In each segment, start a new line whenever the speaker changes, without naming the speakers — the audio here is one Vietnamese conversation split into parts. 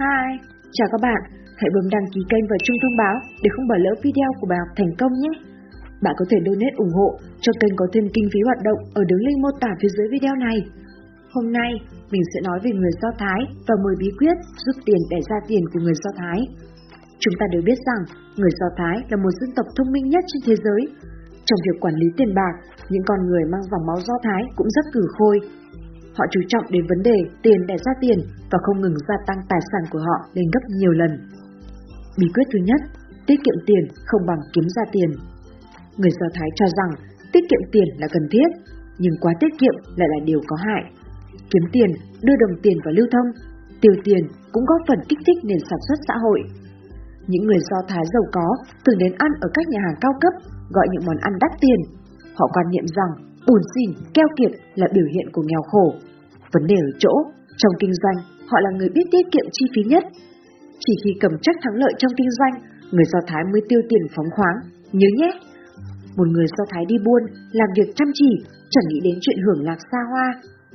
Hi, chào các bạn, hãy bấm đăng ký kênh và chuông thông báo để không bỏ lỡ video của bài học thành công nhé. Bạn có thể donate ủng hộ cho kênh có thêm kinh phí hoạt động ở đường link mô tả phía dưới video này. Hôm nay, mình sẽ nói về người Do Thái và 10 bí quyết giúp tiền để ra tiền của người Do Thái. Chúng ta đều biết rằng người Do Thái là một dân tộc thông minh nhất trên thế giới. Trong việc quản lý tiền bạc, những con người mang dòng máu Do Thái cũng rất cử khôi. Họ chú trọng đến vấn đề tiền để ra tiền và không ngừng gia tăng tài sản của họ lên gấp nhiều lần. Bí quyết thứ nhất, tiết kiệm tiền không bằng kiếm ra tiền. Người Do Thái cho rằng tiết kiệm tiền là cần thiết, nhưng quá tiết kiệm lại là điều có hại. Kiếm tiền, đưa đồng tiền vào lưu thông, tiêu tiền cũng góp phần kích thích nền sản xuất xã hội. Những người Do Thái giàu có thường đến ăn ở các nhà hàng cao cấp, gọi những món ăn đắt tiền. Họ quan niệm rằng bùn xỉn, keo kiệt là biểu hiện của nghèo khổ. Vấn đề ở chỗ, trong kinh doanh, họ là người biết tiết kiệm chi phí nhất. Chỉ khi cầm chắc thắng lợi trong kinh doanh, người Do Thái mới tiêu tiền phóng khoáng. Nhớ nhé! Một người Do Thái đi buôn, làm việc chăm chỉ, chẳng nghĩ đến chuyện hưởng lạc xa hoa.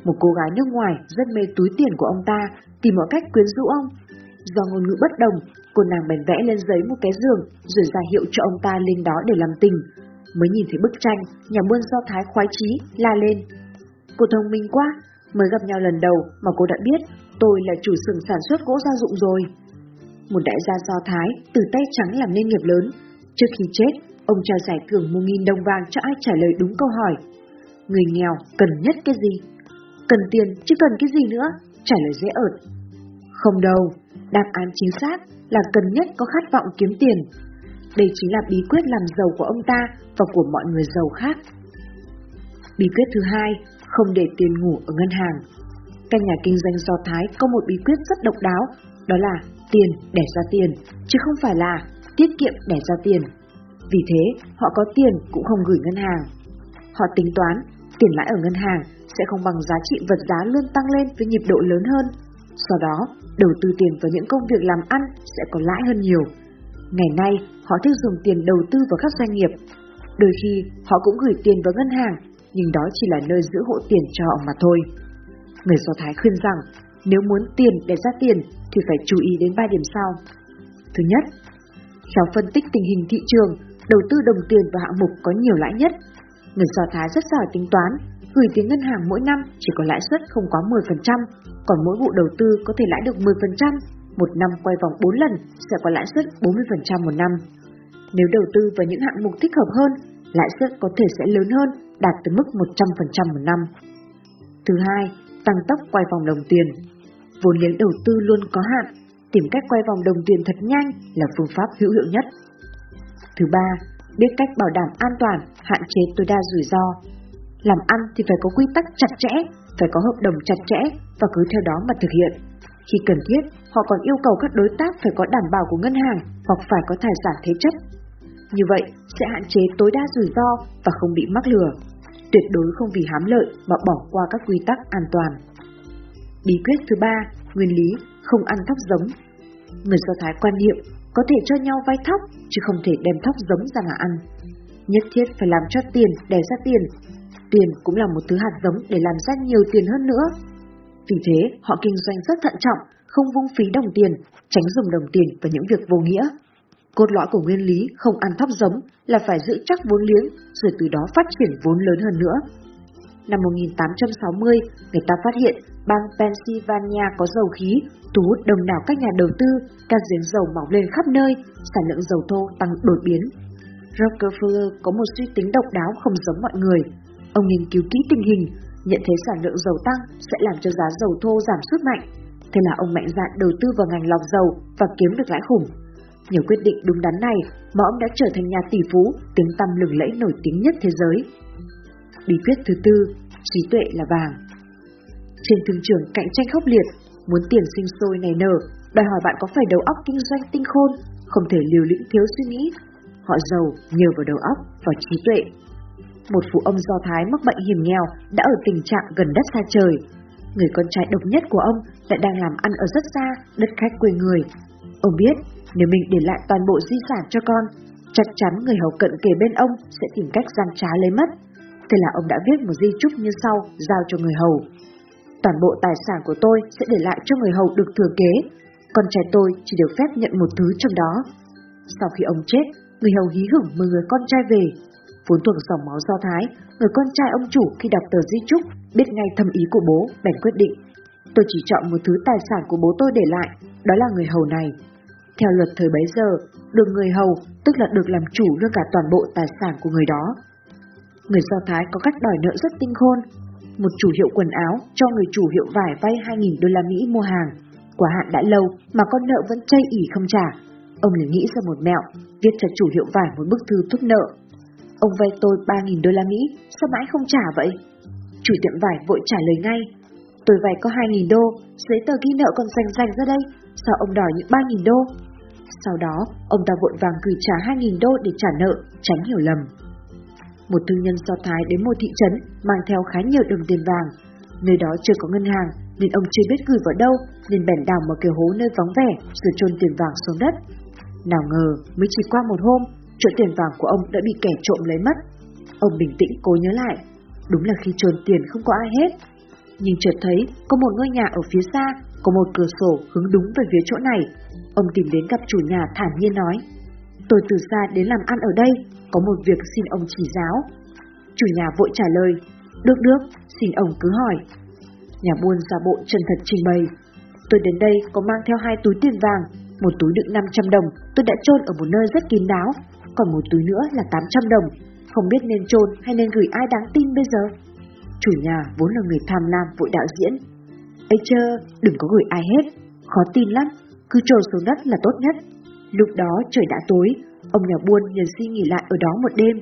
Một cô gái nước ngoài rất mê túi tiền của ông ta, tìm mọi cách quyến rũ ông. Do ngôn ngữ bất đồng, cô nàng bèn vẽ lên giấy một cái giường rồi ra hiệu cho ông ta lên đó để làm tình. Mới nhìn thấy bức tranh, nhà buôn Do Thái khoái chí, la lên. Cô thông minh quá, mới gặp nhau lần đầu mà cô đã biết tôi là chủ xưởng sản xuất gỗ gia dụng rồi. Một đại gia Do Thái từ tay trắng làm nên nghiệp lớn. Trước khi chết, ông trao giải thưởng một nghìn đồng vàng cho ai trả lời đúng câu hỏi. Người nghèo cần nhất cái gì? Cần tiền chứ cần cái gì nữa? Trả lời dễ ợt. Không đâu, đáp án chính xác là cần nhất có khát vọng kiếm tiền. Đây chính là bí quyết làm giàu của ông ta và của mọi người giàu khác. Bí quyết thứ hai, không để tiền ngủ ở ngân hàng. Các nhà kinh doanh Do Thái có một bí quyết rất độc đáo, đó là tiền để ra tiền, chứ không phải là tiết kiệm để ra tiền. Vì thế, họ có tiền cũng không gửi ngân hàng. Họ tính toán, tiền lãi ở ngân hàng sẽ không bằng giá trị vật giá luôn tăng lên với nhịp độ lớn hơn. Sau đó, đầu tư tiền vào những công việc làm ăn sẽ có lãi hơn nhiều. Ngày nay, họ thích dùng tiền đầu tư vào các doanh nghiệp. Đôi khi, họ cũng gửi tiền vào ngân hàng, nhưng đó chỉ là nơi giữ hộ tiền cho họ mà thôi. Người Do Thái khuyên rằng, nếu muốn tiền để ra tiền thì phải chú ý đến ba điểm sau. Thứ nhất, khéo phân tích tình hình thị trường, đầu tư đồng tiền vào hạng mục có nhiều lãi nhất. Người Do Thái rất giỏi tính toán, gửi tiền ngân hàng mỗi năm chỉ có lãi suất không quá 10%, còn mỗi vụ đầu tư có thể lãi được 10%, một năm quay vòng 4 lần sẽ có lãi suất 40% một năm. Nếu đầu tư vào những hạng mục thích hợp hơn, lãi suất có thể sẽ lớn hơn, đạt tới mức 100% một năm. Thứ hai, tăng tốc quay vòng đồng tiền. Vốn liếng đầu tư luôn có hạn, tìm cách quay vòng đồng tiền thật nhanh là phương pháp hữu hiệu nhất. Thứ ba, biết cách bảo đảm an toàn, hạn chế tối đa rủi ro. Làm ăn thì phải có quy tắc chặt chẽ, phải có hợp đồng chặt chẽ và cứ theo đó mà thực hiện. Khi cần thiết, họ còn yêu cầu các đối tác phải có đảm bảo của ngân hàng hoặc phải có tài sản thế chấp. Như vậy sẽ hạn chế tối đa rủi ro và không bị mắc lừa. Tuyệt đối không vì hám lợi mà bỏ qua các quy tắc an toàn. Bí quyết thứ ba, nguyên lý không ăn thóc giống. Người Do Thái quan niệm có thể cho nhau vay thóc chứ không thể đem thóc giống ra mà ăn. Nhất thiết phải làm cho tiền đẻ ra tiền. Tiền cũng là một thứ hạt giống để làm ra nhiều tiền hơn nữa. Vì thế, họ kinh doanh rất thận trọng, không vung phí đồng tiền, tránh dùng đồng tiền vào những việc vô nghĩa. Cốt lõi của nguyên lý không ăn thóc giống là phải giữ chắc vốn liếng, rồi từ đó phát triển vốn lớn hơn nữa. Năm 1860, người ta phát hiện bang Pennsylvania có dầu khí, thu hút đông đảo các nhà đầu tư, các giếng dầu mọc lên khắp nơi, sản lượng dầu thô tăng đột biến. Rockefeller có một suy tính độc đáo không giống mọi người. Ông nghiên cứu kỹ tình hình, nhận thấy sản lượng dầu tăng sẽ làm cho giá dầu thô giảm sút mạnh. Thế là ông mạnh dạn đầu tư vào ngành lọc dầu và kiếm được lãi khủng. Nhiều quyết định đúng đắn này mà ông đã trở thành nhà tỷ phú, tiếng tăm lừng lẫy nổi tiếng nhất thế giới. Bí quyết thứ tư, trí tuệ là vàng. Trên thương trường cạnh tranh khốc liệt, muốn tiền sinh sôi nảy nở, đòi hỏi bạn có phải đầu óc kinh doanh tinh khôn, không thể liều lĩnh thiếu suy nghĩ. Họ giàu nhờ vào đầu óc và trí tuệ. Một phụ ông Do Thái mắc bệnh hiểm nghèo đã ở tình trạng gần đất xa trời. Người con trai độc nhất của ông lại đang làm ăn ở rất xa, đất khách quê người. Ông biết, nếu mình để lại toàn bộ di sản cho con, chắc chắn người hầu cận kề bên ông sẽ tìm cách gian trá lấy mất. Thế là ông đã viết một di chúc như sau, giao cho người hầu. Toàn bộ tài sản của tôi sẽ để lại cho người hầu được thừa kế, con trai tôi chỉ được phép nhận một thứ trong đó. Sau khi ông chết, người hầu hí hửng mời người con trai về. Vốn thuộc dòng máu do Thái, người con trai ông chủ khi đọc tờ di chúc biết ngay thâm ý của bố, bèn quyết định. Tôi chỉ chọn một thứ tài sản của bố tôi để lại, đó là người hầu này. Theo luật thời bấy giờ, được người hầu tức là được làm chủ luôn cả toàn bộ tài sản của người đó. Người Do Thái có cách đòi nợ rất tinh khôn. Một chủ hiệu quần áo cho người chủ hiệu vải vay 2.000 đô la Mỹ mua hàng. Quả hạn đã lâu mà con nợ vẫn chây ỉ không trả. Ông liền nghĩ ra một mẹo, viết cho chủ hiệu vải một bức thư thúc nợ. Ông vay tôi 3.000 đô la Mỹ, sao mãi không trả vậy? Chủ tiệm vải vội trả lời ngay. Tôi vay có 2.000 đô, giấy tờ ghi nợ còn rành rành ra đây, sao ông đòi những 3.000 đô? Sau đó, ông ta vội vàng gửi trả 2.000 đô để trả nợ, tránh hiểu lầm. Một thương nhân do Thái đến một thị trấn mang theo khá nhiều đồng tiền vàng. Nơi đó chưa có ngân hàng, nên ông chưa biết gửi vào đâu, nên bèn đào một cái hố nơi vắng vẻ rồi chôn tiền vàng xuống đất. Nào ngờ, mới chỉ qua một hôm, chỗ tiền vàng của ông đã bị kẻ trộm lấy mất. Ông bình tĩnh cố nhớ lại, đúng là khi trồn tiền không có ai hết. Nhưng chợt thấy có một ngôi nhà ở phía xa, có một cửa sổ hướng đúng về phía chỗ này. Ông tìm đến gặp chủ nhà thản nhiên nói, tôi từ xa đến làm ăn ở đây, có một việc xin ông chỉ giáo. Chủ nhà vội trả lời, được được, xin ông cứ hỏi. Nhà buôn ra bộ chân thật trình bày, tôi đến đây có mang theo hai túi tiền vàng, một túi đựng 500 đồng tôi đã chôn ở một nơi rất kín đáo, còn một túi nữa là 800 đồng, không biết nên chôn hay nên gửi ai đáng tin bây giờ. Chủ nhà vốn là người tham lam vội đạo diễn. Ê chơ, đừng có gửi ai hết, khó tin lắm, cứ trồn xuống đất là tốt nhất. Lúc đó trời đã tối, ông nhà buôn nhờ suy nghỉ lại ở đó một đêm.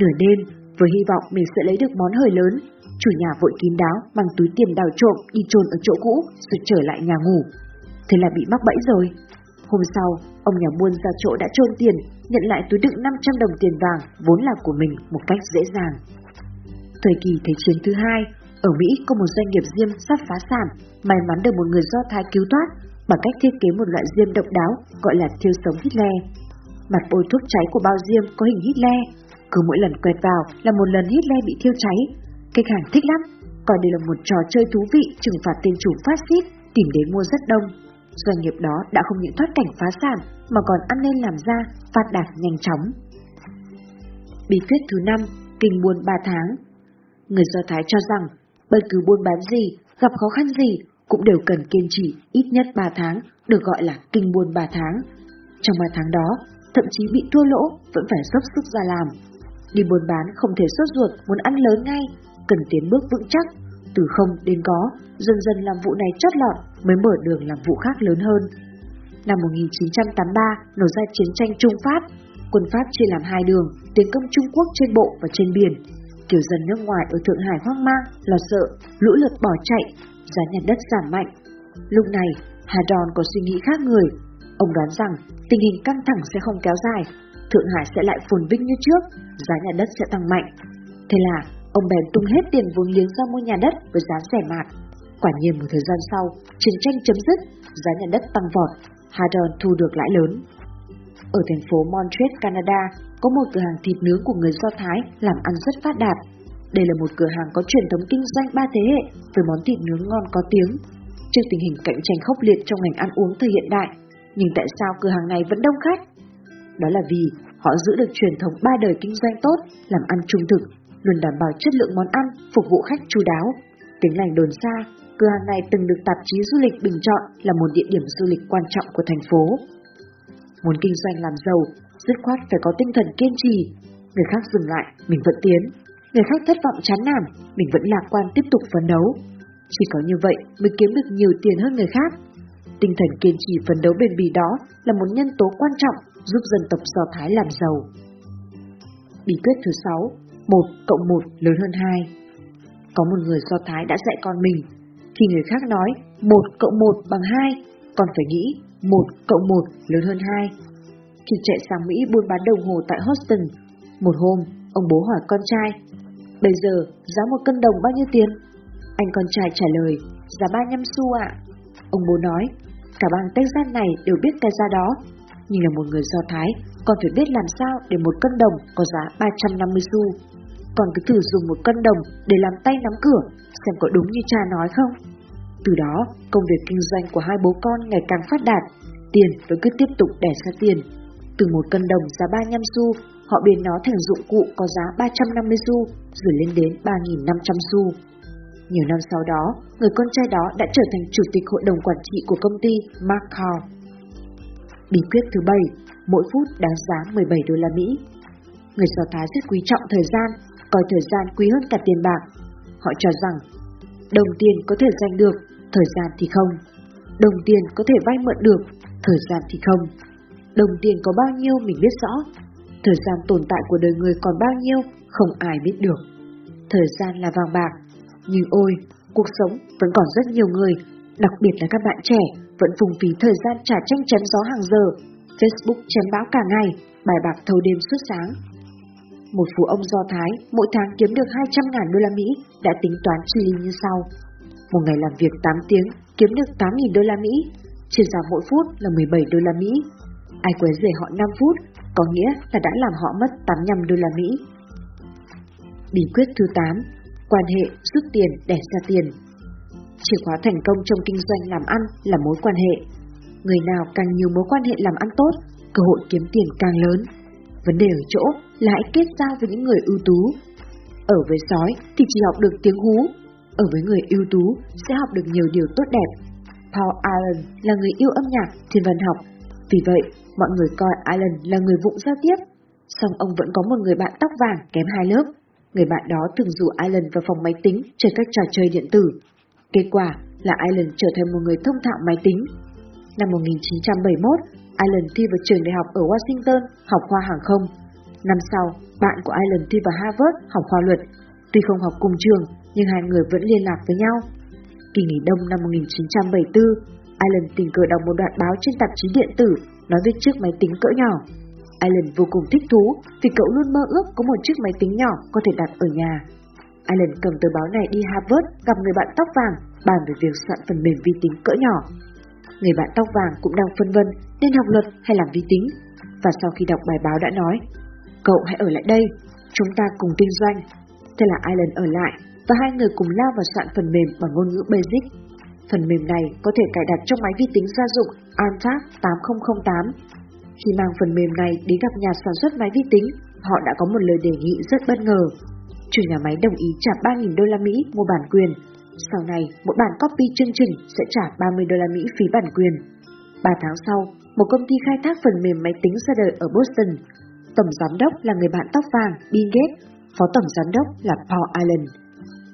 Nửa đêm, với hy vọng mình sẽ lấy được món hời lớn, chủ nhà vội kín đáo mang túi tiền đào trộm đi trồn ở chỗ cũ rồi trở lại nhà ngủ. Thế là bị mắc bẫy rồi. Hôm sau, ông nhà buôn ra chỗ đã trôn tiền, nhận lại túi đựng 500 đồng tiền vàng vốn là của mình một cách dễ dàng. Thời kỳ Thế chiến thứ hai, ở Mỹ có một doanh nghiệp diêm sắp phá sản, may mắn được một người Do Thái cứu thoát bằng cách thiết kế một loại diêm độc đáo gọi là thiêu sống Hitler. Mặt bôi thuốc cháy của bao diêm có hình Hitler, cứ mỗi lần quẹt vào là một lần Hitler bị thiêu cháy. Khách hàng thích lắm, coi đây là một trò chơi thú vị trừng phạt tên chủ phát xít, tìm đến mua rất đông. Doanh nghiệp đó đã không những thoát cảnh phá sản mà còn ăn nên làm ra, phát đạt nhanh chóng. Bí quyết thứ năm, kinh buôn 3 tháng Người Do Thái cho rằng, bất cứ buôn bán gì, gặp khó khăn gì, cũng đều cần kiên trì ít nhất 3 tháng, được gọi là kinh buôn 3 tháng. Trong 3 tháng đó, thậm chí bị thua lỗ, vẫn phải dốc sức ra làm. Đi buôn bán không thể sốt ruột muốn ăn lớn ngay, cần tiến bước vững chắc, từ không đến có, dần dần làm vụ này chót lọt mới mở đường làm vụ khác lớn hơn. Năm 1983 nổ ra chiến tranh Trung Pháp, quân Pháp chia làm hai đường, tiến công Trung Quốc trên bộ và trên biển. Kiểu dân nước ngoài ở Thượng Hải hoang mang, lo sợ, lũ lượt bỏ chạy, giá nhà đất giảm mạnh. Lúc này, Hà Đòn có suy nghĩ khác người. Ông đoán rằng tình hình căng thẳng sẽ không kéo dài, Thượng Hải sẽ lại phồn vinh như trước, giá nhà đất sẽ tăng mạnh. Thế là ông bèn tung hết tiền vốn liếng ra mua nhà đất với giá rẻ mạt. Quả nhiên một thời gian sau, chiến tranh chấm dứt, giá nhà đất tăng vọt, Haddon thu được lãi lớn. Ở thành phố Montreal, Canada, có một cửa hàng thịt nướng của người Do Thái làm ăn rất phát đạt. Đây là một cửa hàng có truyền thống kinh doanh ba thế hệ với món thịt nướng ngon có tiếng. Trước tình hình cạnh tranh khốc liệt trong ngành ăn uống thời hiện đại, nhưng tại sao cửa hàng này vẫn đông khách? Đó là vì họ giữ được truyền thống ba đời kinh doanh tốt, làm ăn trung thực, luôn đảm bảo chất lượng món ăn, phục vụ khách chu đáo. Tiếng lành đồn xa, cửa hàng này từng được tạp chí du lịch bình chọn là một địa điểm du lịch quan trọng của thành phố. Muốn kinh doanh làm giàu, dứt khoát phải có tinh thần kiên trì. Người khác dừng lại, mình vẫn tiến. Người khác thất vọng chán nản, mình vẫn lạc quan tiếp tục phấn đấu. Chỉ có như vậy mới kiếm được nhiều tiền hơn người khác. Tinh thần kiên trì phấn đấu bền bỉ đó là một nhân tố quan trọng giúp dân tộc Do Thái làm giàu. Bí quyết thứ 6 1 cộng 1 lớn hơn 2 Có một người Do Thái đã dạy con mình. Khi người khác nói 1 cộng 1 bằng 2 Con phải nghĩ 1 cộng 1 lớn hơn 2 Khi chạy sang Mỹ buôn bán đồng hồ tại Houston Một hôm, ông bố hỏi con trai Bây giờ, giá một cân đồng bao nhiêu tiền? Anh con trai trả lời Giá 35 xu ạ. Ông bố nói Cả bang Texas này đều biết cái giá đó. Nhưng là một người Do Thái con phải biết làm sao để một cân đồng có giá 350 xu còn cứ thử dùng một cân đồng để làm tay nắm cửa, xem có đúng như cha nói không. Từ đó, công việc kinh doanh của hai bố con ngày càng phát đạt, tiền vẫn cứ tiếp tục đẻ ra tiền. Từ một cân đồng giá 35 xu, họ biến nó thành dụng cụ có giá 350 xu, rồi lên đến 3.500 xu. Nhiều năm sau đó, người con trai đó đã trở thành chủ tịch hội đồng quản trị của công ty Mark Carr. Bí quyết thứ bảy, mỗi phút đáng giá 17 đô la Mỹ. Người Do Thái rất quý trọng thời gian, coi thời gian quý hơn cả tiền bạc. Họ cho rằng, đồng tiền có thể giành được, thời gian thì không. Đồng tiền có thể vay mượn được, thời gian thì không. Đồng tiền có bao nhiêu mình biết rõ, thời gian tồn tại của đời người còn bao nhiêu không ai biết được. Thời gian là vàng bạc, nhưng ôi, cuộc sống vẫn còn rất nhiều người, đặc biệt là các bạn trẻ, vẫn phùng phí thời gian trả tranh chém gió hàng giờ, Facebook chém báo cả ngày, bài bạc thâu đêm suốt sáng. Một phụ ông Do Thái mỗi tháng kiếm được 200 ngàn đô la Mỹ đã tính toán chi ly như sau. Một ngày làm việc 8 tiếng kiếm được 8.000 đô la Mỹ, chia ra mỗi phút là 17 đô la Mỹ. Ai quấy rầy họ 5 phút, có nghĩa là đã làm họ mất 85 đô la Mỹ. Bí quyết thứ 8 quan hệ, rút tiền, đẻ ra tiền. Chìa khóa thành công trong kinh doanh làm ăn là mối quan hệ. Người nào càng nhiều mối quan hệ làm ăn tốt, cơ hội kiếm tiền càng lớn. Vấn đề ở chỗ là hãy kết giao với những người ưu tú. Ở với sói thì chỉ học được tiếng hú, ở với người ưu tú sẽ học được nhiều điều tốt đẹp. Paul Allen là người yêu âm nhạc, thiên văn học. Vì vậy, mọi người coi Allen là người vụng giao tiếp. Song ông vẫn có một người bạn tóc vàng kém hai lớp Người bạn đó thường rủ Allen vào phòng máy tính chơi các trò chơi điện tử. Kết quả là Allen trở thành một người thông thạo máy tính. Năm 1971, Allen thi vào trường đại học ở Washington học khoa hàng không. Năm sau, bạn của Island thi vào Harvard học khoa luật. Tuy không học cùng trường, nhưng hai người vẫn liên lạc với nhau. Kỳ nghỉ đông năm 1974, Island tình cờ đọc một đoạn báo trên tạp chí điện tử nói về chiếc máy tính cỡ nhỏ. Alan vô cùng thích thú vì cậu luôn mơ ước có một chiếc máy tính nhỏ có thể đặt ở nhà. Alan cầm tờ báo này đi Harvard gặp người bạn tóc vàng bàn về việc soạn phần mềm vi tính cỡ nhỏ. Người bạn tóc vàng cũng đang phân vân nên học luật hay làm vi tính. Và sau khi đọc bài báo đã nói, cậu hãy ở lại đây, chúng ta cùng kinh doanh. Thế là Alan ở lại và hai người cùng lao vào soạn phần mềm bằng ngôn ngữ Basic. Phần mềm này có thể cài đặt trong máy vi tính gia dụng Antag 8008 khi mang phần mềm này đến gặp nhà sản xuất máy vi tính, họ đã có một lời đề nghị rất bất ngờ. Chủ nhà máy đồng ý trả 3.000 đô la Mỹ mua bản quyền. Sau này, mỗi bản copy chương trình sẽ trả 30 đô la Mỹ phí bản quyền. 3 tháng sau, một công ty khai thác phần mềm máy tính ra đời ở Boston. Tổng giám đốc là người bạn tóc vàng Bill Gates, phó tổng giám đốc là Paul Allen.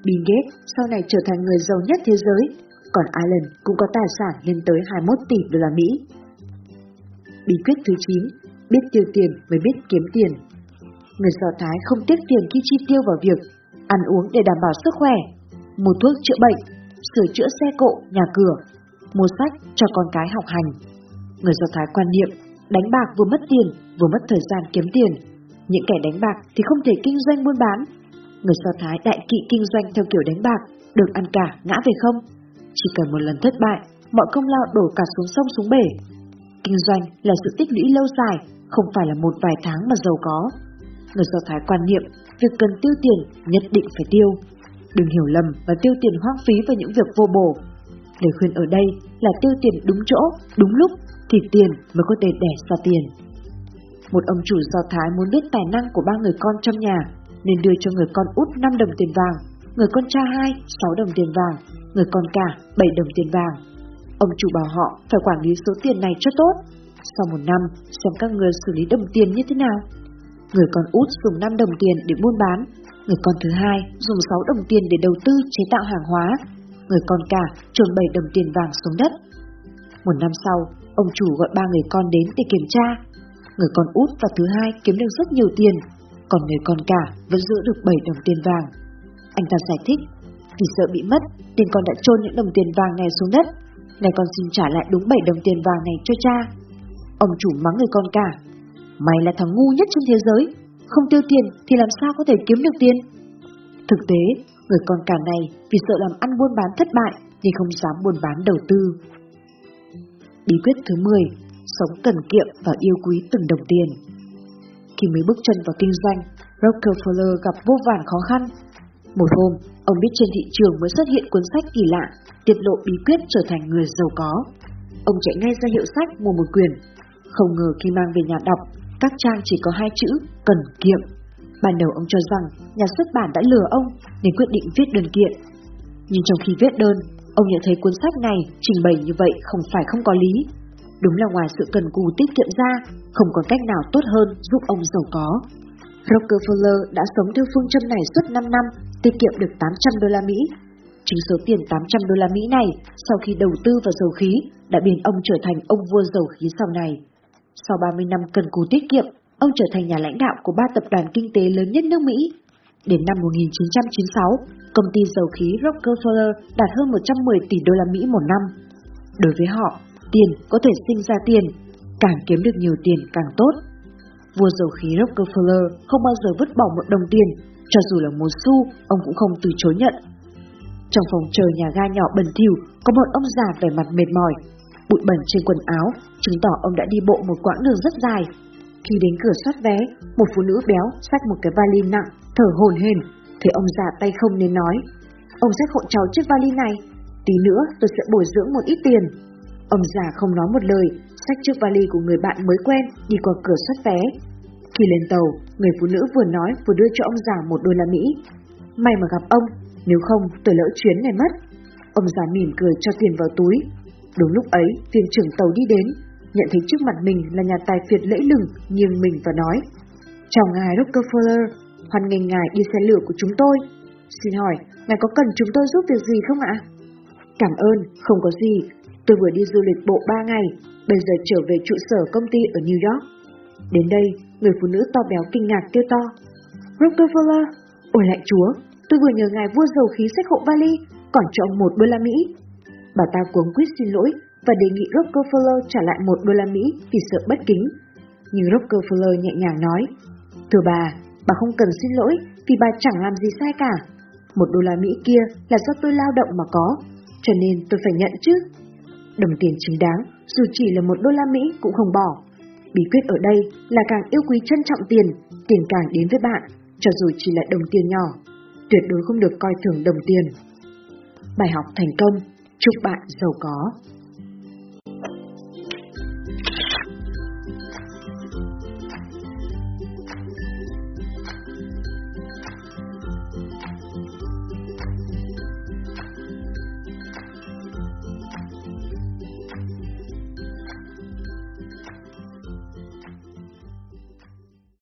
Bill Gates sau này trở thành người giàu nhất thế giới, còn Allen cũng có tài sản lên tới 21 tỷ đô la Mỹ. Bí quyết thứ 9, biết tiêu tiền mới biết kiếm tiền. Người Do Thái không tiếc tiền khi chi tiêu vào việc ăn uống để đảm bảo sức khỏe, mua thuốc chữa bệnh, sửa chữa xe cộ, nhà cửa, mua sách cho con cái học hành. Người Do Thái quan niệm đánh bạc vừa mất tiền, vừa mất thời gian kiếm tiền. Những kẻ đánh bạc thì không thể kinh doanh buôn bán. Người Do Thái đại kỵ kinh doanh theo kiểu đánh bạc, được ăn cả, ngã về không. Chỉ cần một lần thất bại, mọi công lao đổ cả xuống sông xuống bể, Kinh doanh là sự tích lũy lâu dài, không phải là một vài tháng mà giàu có. Người Do Thái quan niệm, việc cần tiêu tiền nhất định phải tiêu. Đừng hiểu lầm và tiêu tiền hoang phí vào những việc vô bổ. Lời khuyên ở đây là tiêu tiền đúng chỗ, đúng lúc, thì tiền mới có thể đẻ ra tiền. Một ông chủ Do Thái muốn biết tài năng của ba người con trong nhà, nên đưa cho người con út 5 đồng tiền vàng, người con trai 2 6 đồng tiền vàng, người con cả 7 đồng tiền vàng Ông chủ bảo họ phải quản lý số tiền này cho tốt. Sau một năm, xem các người xử lý đồng tiền như thế nào. Người con út dùng 5 đồng tiền để buôn bán, người con thứ hai dùng 6 đồng tiền để đầu tư chế tạo hàng hóa, người con cả trồn 7 đồng tiền vàng xuống đất. Một năm sau, ông chủ gọi ba người con đến để kiểm tra. Người con út và thứ hai kiếm được rất nhiều tiền, còn người con cả vẫn giữ được 7 đồng tiền vàng. Anh ta giải thích, vì sợ bị mất nên con đã trôn những đồng tiền vàng này xuống đất này con xin trả lại đúng 7 đồng tiền vàng này cho cha. Ông chủ mắng người con cả. Mày là thằng ngu nhất trên thế giới, không tiêu tiền thì làm sao có thể kiếm được tiền? Thực tế, người con cả này vì sợ làm ăn buôn bán thất bại nên không dám buôn bán đầu tư. Bí quyết thứ 10, sống cần kiệm và yêu quý từng đồng tiền. Khi mới bước chân vào kinh doanh, Rockefeller gặp vô vàn khó khăn. Một hôm, ông biết trên thị trường mới xuất hiện cuốn sách kỳ lạ, tiết lộ bí quyết trở thành người giàu có. Ông chạy ngay ra hiệu sách mua một quyển. Không ngờ khi mang về nhà đọc, các trang chỉ có hai chữ, cần kiệm. Ban đầu ông cho rằng nhà xuất bản đã lừa ông nên quyết định viết đơn kiện. Nhưng trong khi viết đơn, ông nhận thấy cuốn sách này trình bày như vậy không phải không có lý. Đúng là ngoài sự cần cù tiết kiệm ra, không có cách nào tốt hơn giúp ông giàu có. Rockefeller đã sống theo phương châm này suốt 5 năm, tiết kiệm được 800 đô la Mỹ. Chính số tiền 800 đô la Mỹ này, sau khi đầu tư vào dầu khí, đã biến ông trở thành ông vua dầu khí sau này. Sau 30 năm cần cù tiết kiệm, ông trở thành nhà lãnh đạo của ba tập đoàn kinh tế lớn nhất nước Mỹ. Đến năm 1996, công ty dầu khí Rockefeller đạt hơn 110 tỷ đô la Mỹ một năm. Đối với họ, tiền có thể sinh ra tiền, càng kiếm được nhiều tiền càng tốt. Vua dầu khí Rockefeller không bao giờ vứt bỏ một đồng tiền, cho dù là một xu, ông cũng không từ chối nhận. Trong phòng chờ nhà ga nhỏ bẩn thỉu có một ông già vẻ mặt mệt mỏi, bụi bẩn trên quần áo, chứng tỏ ông đã đi bộ một quãng đường rất dài. Khi đến cửa soát vé, một phụ nữ béo xách một cái vali nặng, thở hổn hển, thấy ông già tay không nên nói: "Ông sẽ hộ cháu chiếc vali này, tí nữa tôi sẽ bồi dưỡng một ít tiền." Ông già không nói một lời, xách chiếc vali của người bạn mới quen đi qua cửa soát vé. Khi lên tàu, người phụ nữ vừa nói vừa đưa cho ông già một đô la Mỹ. May mà gặp ông, nếu không tôi lỡ chuyến này mất. Ông già mỉm cười cho tiền vào túi. Đúng lúc ấy, viên trưởng tàu đi đến, nhận thấy trước mặt mình là nhà tài phiệt lẫy lừng, nghiêng mình và nói. Chào ngài Rockefeller, hoan nghênh ngài đi xe lửa của chúng tôi. Xin hỏi, ngài có cần chúng tôi giúp việc gì không ạ? Cảm ơn, không có gì, Tôi vừa đi du lịch bộ 3 ngày, bây giờ trở về trụ sở công ty ở New York. Đến đây, người phụ nữ to béo kinh ngạc kêu to. Rockefeller, ôi lại chúa, tôi vừa nhờ ngài vua dầu khí sách hộ vali, còn cho ông một đô la Mỹ. Bà ta cuống quýt xin lỗi và đề nghị Rockefeller trả lại một đô la Mỹ vì sợ bất kính. Nhưng Rockefeller nhẹ nhàng nói, Thưa bà, bà không cần xin lỗi vì bà chẳng làm gì sai cả. Một đô la Mỹ kia là do tôi lao động mà có, cho nên tôi phải nhận chứ. Đồng tiền chính đáng, dù chỉ là một đô la Mỹ cũng không bỏ. Bí quyết ở đây là càng yêu quý trân trọng tiền, tiền càng đến với bạn, cho dù chỉ là đồng tiền nhỏ. Tuyệt đối không được coi thường đồng tiền. Bài học thành công, chúc bạn giàu có.